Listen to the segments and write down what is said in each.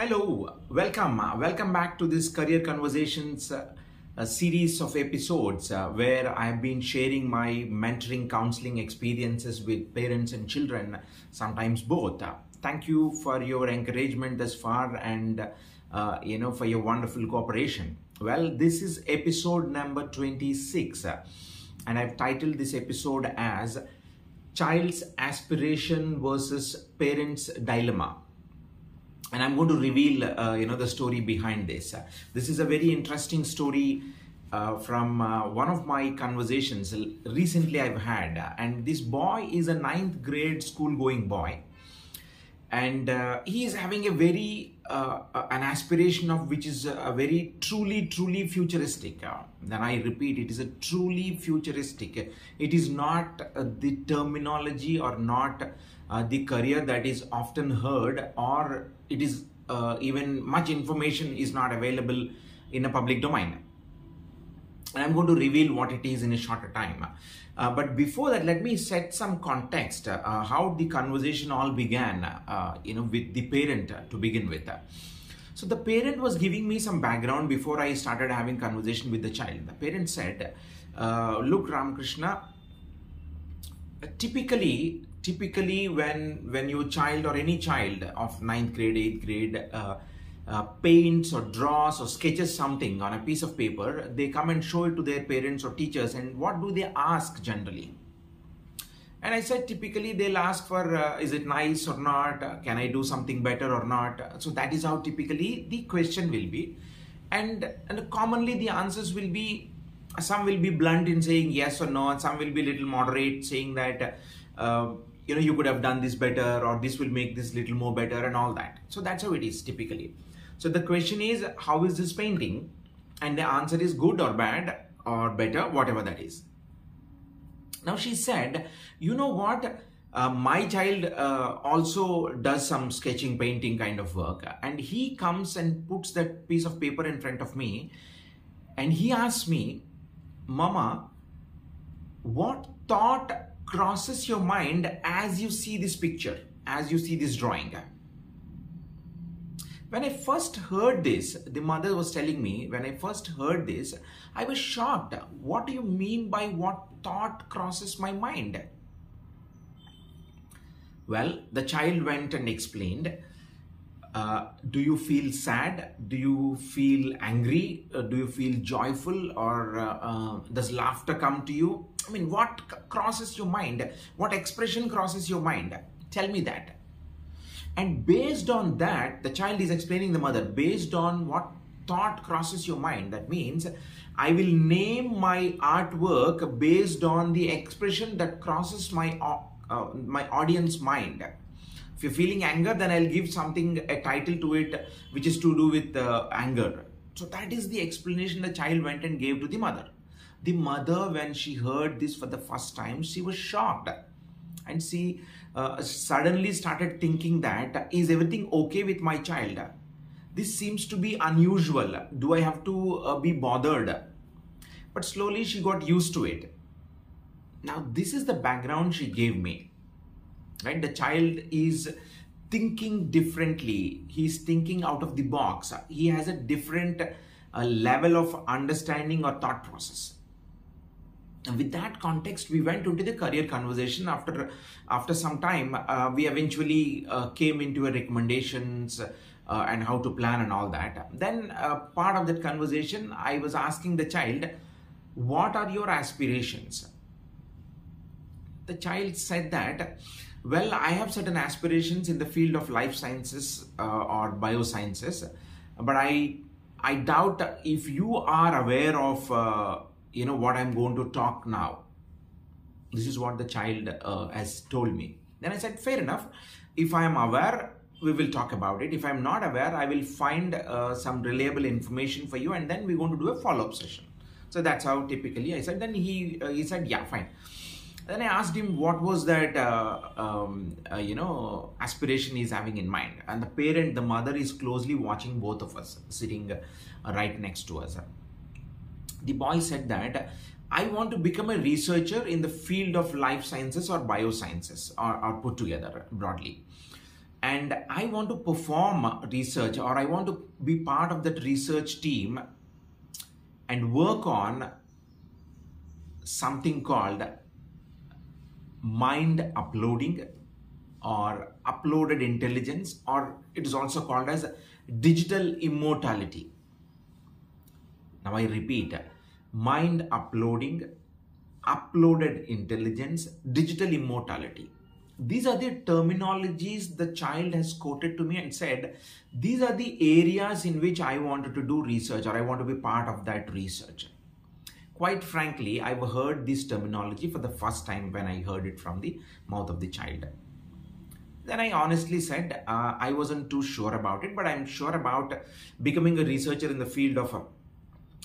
Hello, welcome. Uh, welcome back to this Career Conversations uh, series of episodes uh, where I have been sharing my mentoring counseling experiences with parents and children, sometimes both. Uh, thank you for your encouragement thus far and uh, you know for your wonderful cooperation. Well, this is episode number 26 uh, and I've titled this episode as Child's Aspiration versus Parents' Dilemma and i'm going to reveal uh, you know the story behind this. Uh, this is a very interesting story uh, from uh, one of my conversations recently i've had. And this boy is a ninth grade school going boy. And uh, he is having a very uh, an aspiration of which is a very truly truly futuristic. Then i repeat it is a truly futuristic. It is not the terminology or not uh, the career that is often heard or it is uh, even much information is not available in a public domain. And i'm going to reveal what it is in a shorter time. Uh, but before that let me set some context uh, how the conversation all began uh, you know with the parent to begin with. So the parent was giving me some background before i started having conversation with the child. The parent said uh, look ramakrishna typically typically when when your child or any child of ninth grade eighth grade uh, uh, paints or draws or sketches something on a piece of paper they come and show it to their parents or teachers and what do they ask generally? And i said typically they'll ask for uh, is it nice or not? Uh, can i do something better or not? So that is how typically the question will be. And and commonly the answers will be some will be blunt in saying yes or no and some will be little moderate saying that uh, you know you could have done this better or this will make this little more better and all that. So that's how it is typically. So the question is how is this painting? And the answer is good or bad or better whatever that is. Now she said you know what? Uh, my child uh, also does some sketching painting kind of work. And he comes and puts that piece of paper in front of me. And he asks me Mama, what thought crosses your mind as you see this picture, as you see this drawing? When I first heard this, the mother was telling me, when I first heard this, I was shocked. What do you mean by what thought crosses my mind? Well, the child went and explained uh, do you feel sad? Do you feel angry? Uh, do you feel joyful? Or uh, uh does laughter come to you? I mean, what crosses your mind? What expression crosses your mind? Tell me that. And based on that, the child is explaining the mother, based on what thought crosses your mind, that means I will name my artwork based on the expression that crosses my, uh, my audience mind if you're feeling anger, then I'll give something, a title to it, which is to do with uh, anger. So that is the explanation the child went and gave to the mother. The mother, when she heard this for the first time, she was shocked. And she uh, suddenly started thinking that, is everything okay with my child? This seems to be unusual. Do I have to uh, be bothered? But slowly she got used to it. Now, this is the background she gave me right the child is thinking differently he's thinking out of the box he has a different uh, level of understanding or thought process with that context we went into the career conversation. After after some time uh, we eventually uh, came into a recommendations uh, and how to plan and all that. Then uh, part of that conversation i was asking the child what are your aspirations? The child said that well, I have certain aspirations in the field of life sciences uh, or biosciences, but I I doubt if you are aware of uh, you know what I'm going to talk now. This is what the child uh, has told me. Then I said, fair enough. If I am aware, we will talk about it. If I'm not aware, I will find uh, some reliable information for you, and then we're going to do a follow-up session. So that's how typically I said. Then he uh, he said, yeah, fine. Then I asked him what was that, uh, um, uh, you know, aspiration he's having in mind. And the parent, the mother is closely watching both of us, sitting uh, right next to us. The boy said that, I want to become a researcher in the field of life sciences or biosciences, or, or put together broadly. and I want to perform research or I want to be part of that research team and work on something called mind uploading or uploaded intelligence or it is also called as digital immortality. Now I repeat, mind uploading, uploaded intelligence, digital immortality. These are the terminologies the child has quoted to me and said, these are the areas in which I wanted to do research or I want to be part of that research. Quite frankly, I've heard this terminology for the first time when I heard it from the mouth of the child. Then I honestly said uh, I wasn't too sure about it, but I'm sure about becoming a researcher in the field of uh,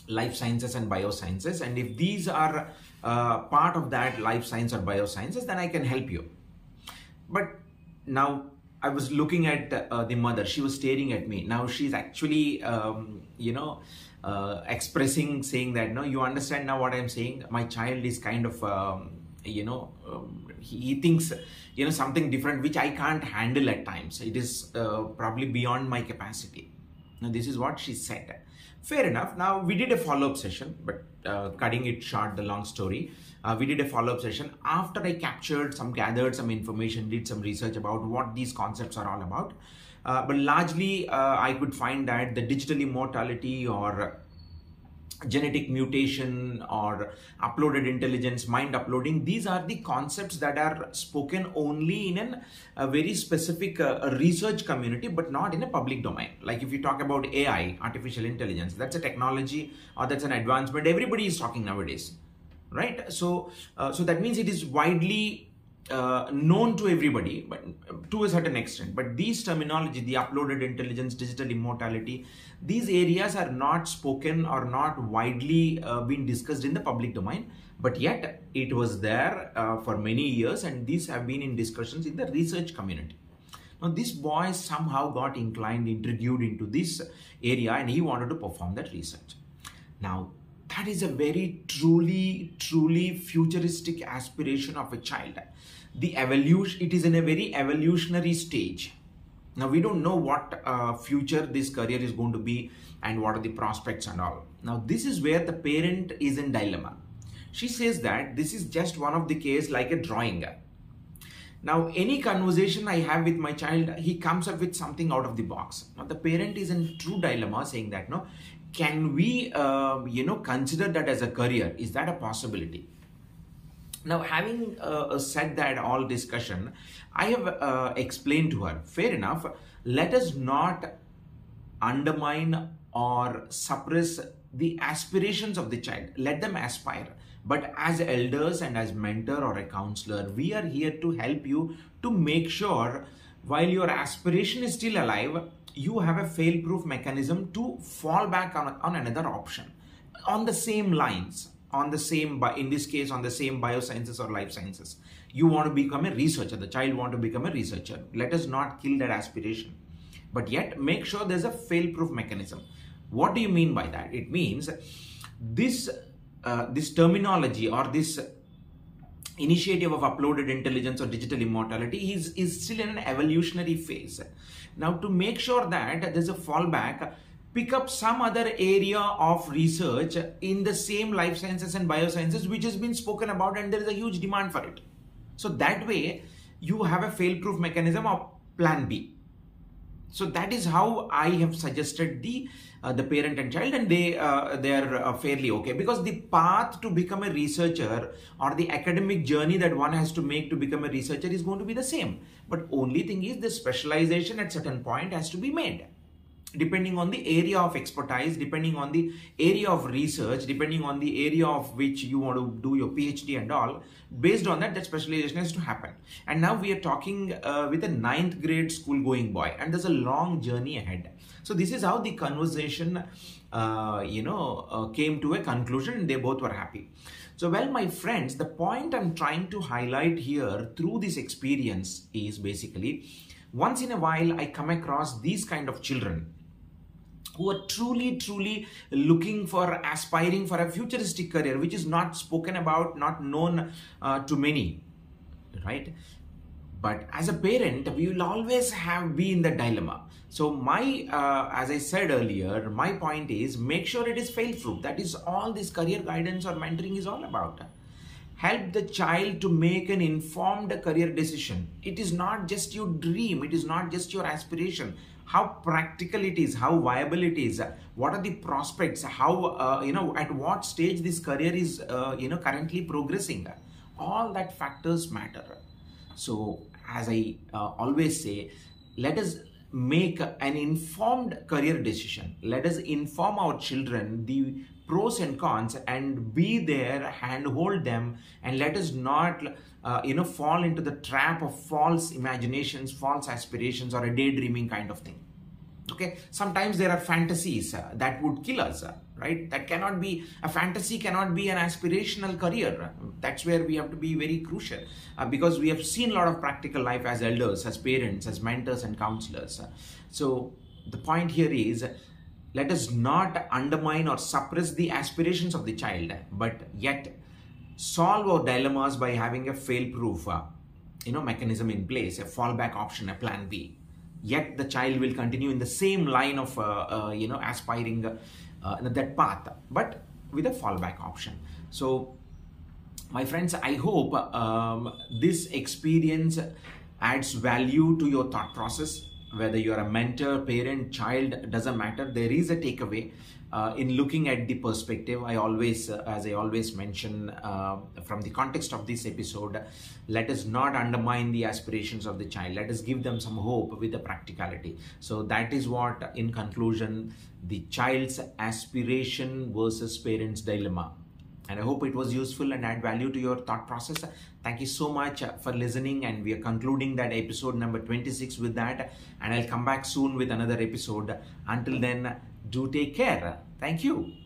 life sciences and biosciences. And if these are uh, part of that life science or biosciences, then I can help you. But now I was looking at uh, the mother. She was staring at me. Now she's actually, um, you know, uh, expressing, saying that, no, you understand now what I'm saying. My child is kind of, um, you know, um, he, he, thinks, you know, something different, which I can't handle at times. It is uh, probably beyond my capacity. Now, this is what she said. Fair enough. Now, we did a follow-up session, but uh, cutting it short, the long story, uh, we did a follow-up session after I captured some, gathered some information, did some research about what these concepts are all about. Uh, but largely, uh, I could find that the digital immortality or genetic mutation or uploaded intelligence, mind uploading, these are the concepts that are spoken only in an, a very specific uh, research community, but not in a public domain. Like if you talk about AI, artificial intelligence, that's a technology or that's an advancement everybody is talking nowadays, right? So, uh, so that means it is widely uh, known to everybody, but to a certain extent. But these terminology, the uploaded intelligence, digital immortality, these areas are not spoken or not widely uh, been discussed in the public domain. But yet it was there uh, for many years, and these have been in discussions in the research community. Now, this boy somehow got inclined, intrigued into this area, and he wanted to perform that research. Now, that is a very truly, truly futuristic aspiration of a child. The evolution, it is in a very evolutionary stage. Now, we don't know what uh, future this career is going to be and what are the prospects and all. Now, this is where the parent is in dilemma. She says that this is just one of the case like a drawing. Now, any conversation I have with my child, he comes up with something out of the box. Now, the parent is in true dilemma saying that, no, can we, uh, you know, consider that as a career? Is that a possibility? Now, having uh, said that all discussion, I have uh, explained to her, fair enough, let us not undermine or suppress the aspirations of the child. Let them aspire. But as elders and as mentor or a counselor, we are here to help you to make sure while your aspiration is still alive, you have a fail-proof mechanism to fall back on, on another option. On the same lines on the same in this case on the same biosciences or life sciences you want to become a researcher. The child want to become a researcher. Let us not kill that aspiration. But yet make sure there's a fail-proof mechanism. What do you mean by that? It means this uh, this terminology or this initiative of uploaded intelligence or digital immortality is, is still in an evolutionary phase. Now, to make sure that there's a fallback, pick up some other area of research in the same life sciences and biosciences which has been spoken about and there is a huge demand for it. So that way, you have a fail-proof mechanism of plan B. So that is how I have suggested the uh, the parent and child, and they uh, they are uh, fairly okay because the path to become a researcher or the academic journey that one has to make to become a researcher is going to be the same. But only thing is the specialization at certain point has to be made depending on the area of expertise, depending on the area of research, depending on the area of which you want to do your PhD and all, based on that, that specialization has to happen. And now we are talking uh, with a ninth grade school going boy, and there's a long journey ahead. So this is how the conversation, uh, you know, uh, came to a conclusion, and they both were happy. So, well, my friends, the point I'm trying to highlight here through this experience is basically once in a while I come across these kind of children who are truly, truly looking for, aspiring for a futuristic career, which is not spoken about, not known uh, to many, right? but as a parent we will always have be in the dilemma. So my uh, as i said earlier my point is make sure it is fail proof. That is all this career guidance or mentoring is all about. Help the child to make an informed career decision. It is not just your dream. It is not just your aspiration how practical it is how viable it is what are the prospects how uh, you know at what stage this career is uh, you know currently progressing. All that factors matter. So, as I uh, always say, let us make an informed career decision. Let us inform our children the pros and cons and be there, handhold them, and let us not, uh, you know, fall into the trap of false imaginations, false aspirations, or a daydreaming kind of thing okay? Sometimes there are fantasies uh, that would kill us uh, right? That cannot be a fantasy cannot be an aspirational career. That's where we have to be very crucial uh, because we have seen a lot of practical life as elders as parents as mentors and counselors. So the point here is let us not undermine or suppress the aspirations of the child but yet solve our dilemmas by having a fail proof uh, you know mechanism in place a fallback option a plan b yet the child will continue in the same line of uh, uh, you know aspiring uh, that path but with a fallback option. So my friends i hope um, this experience adds value to your thought process. Whether you're a mentor parent child doesn't matter. There is a takeaway uh, in looking at the perspective i always uh, as i always mention uh, from the context of this episode let us not undermine the aspirations of the child. Let us give them some hope with the practicality. So that is what in conclusion the child's aspiration versus parents dilemma. And i hope it was useful and add value to your thought process. Thank you so much for listening and we are concluding that episode number 26 with that. And i'll come back soon with another episode. Until then do take care. Thank you.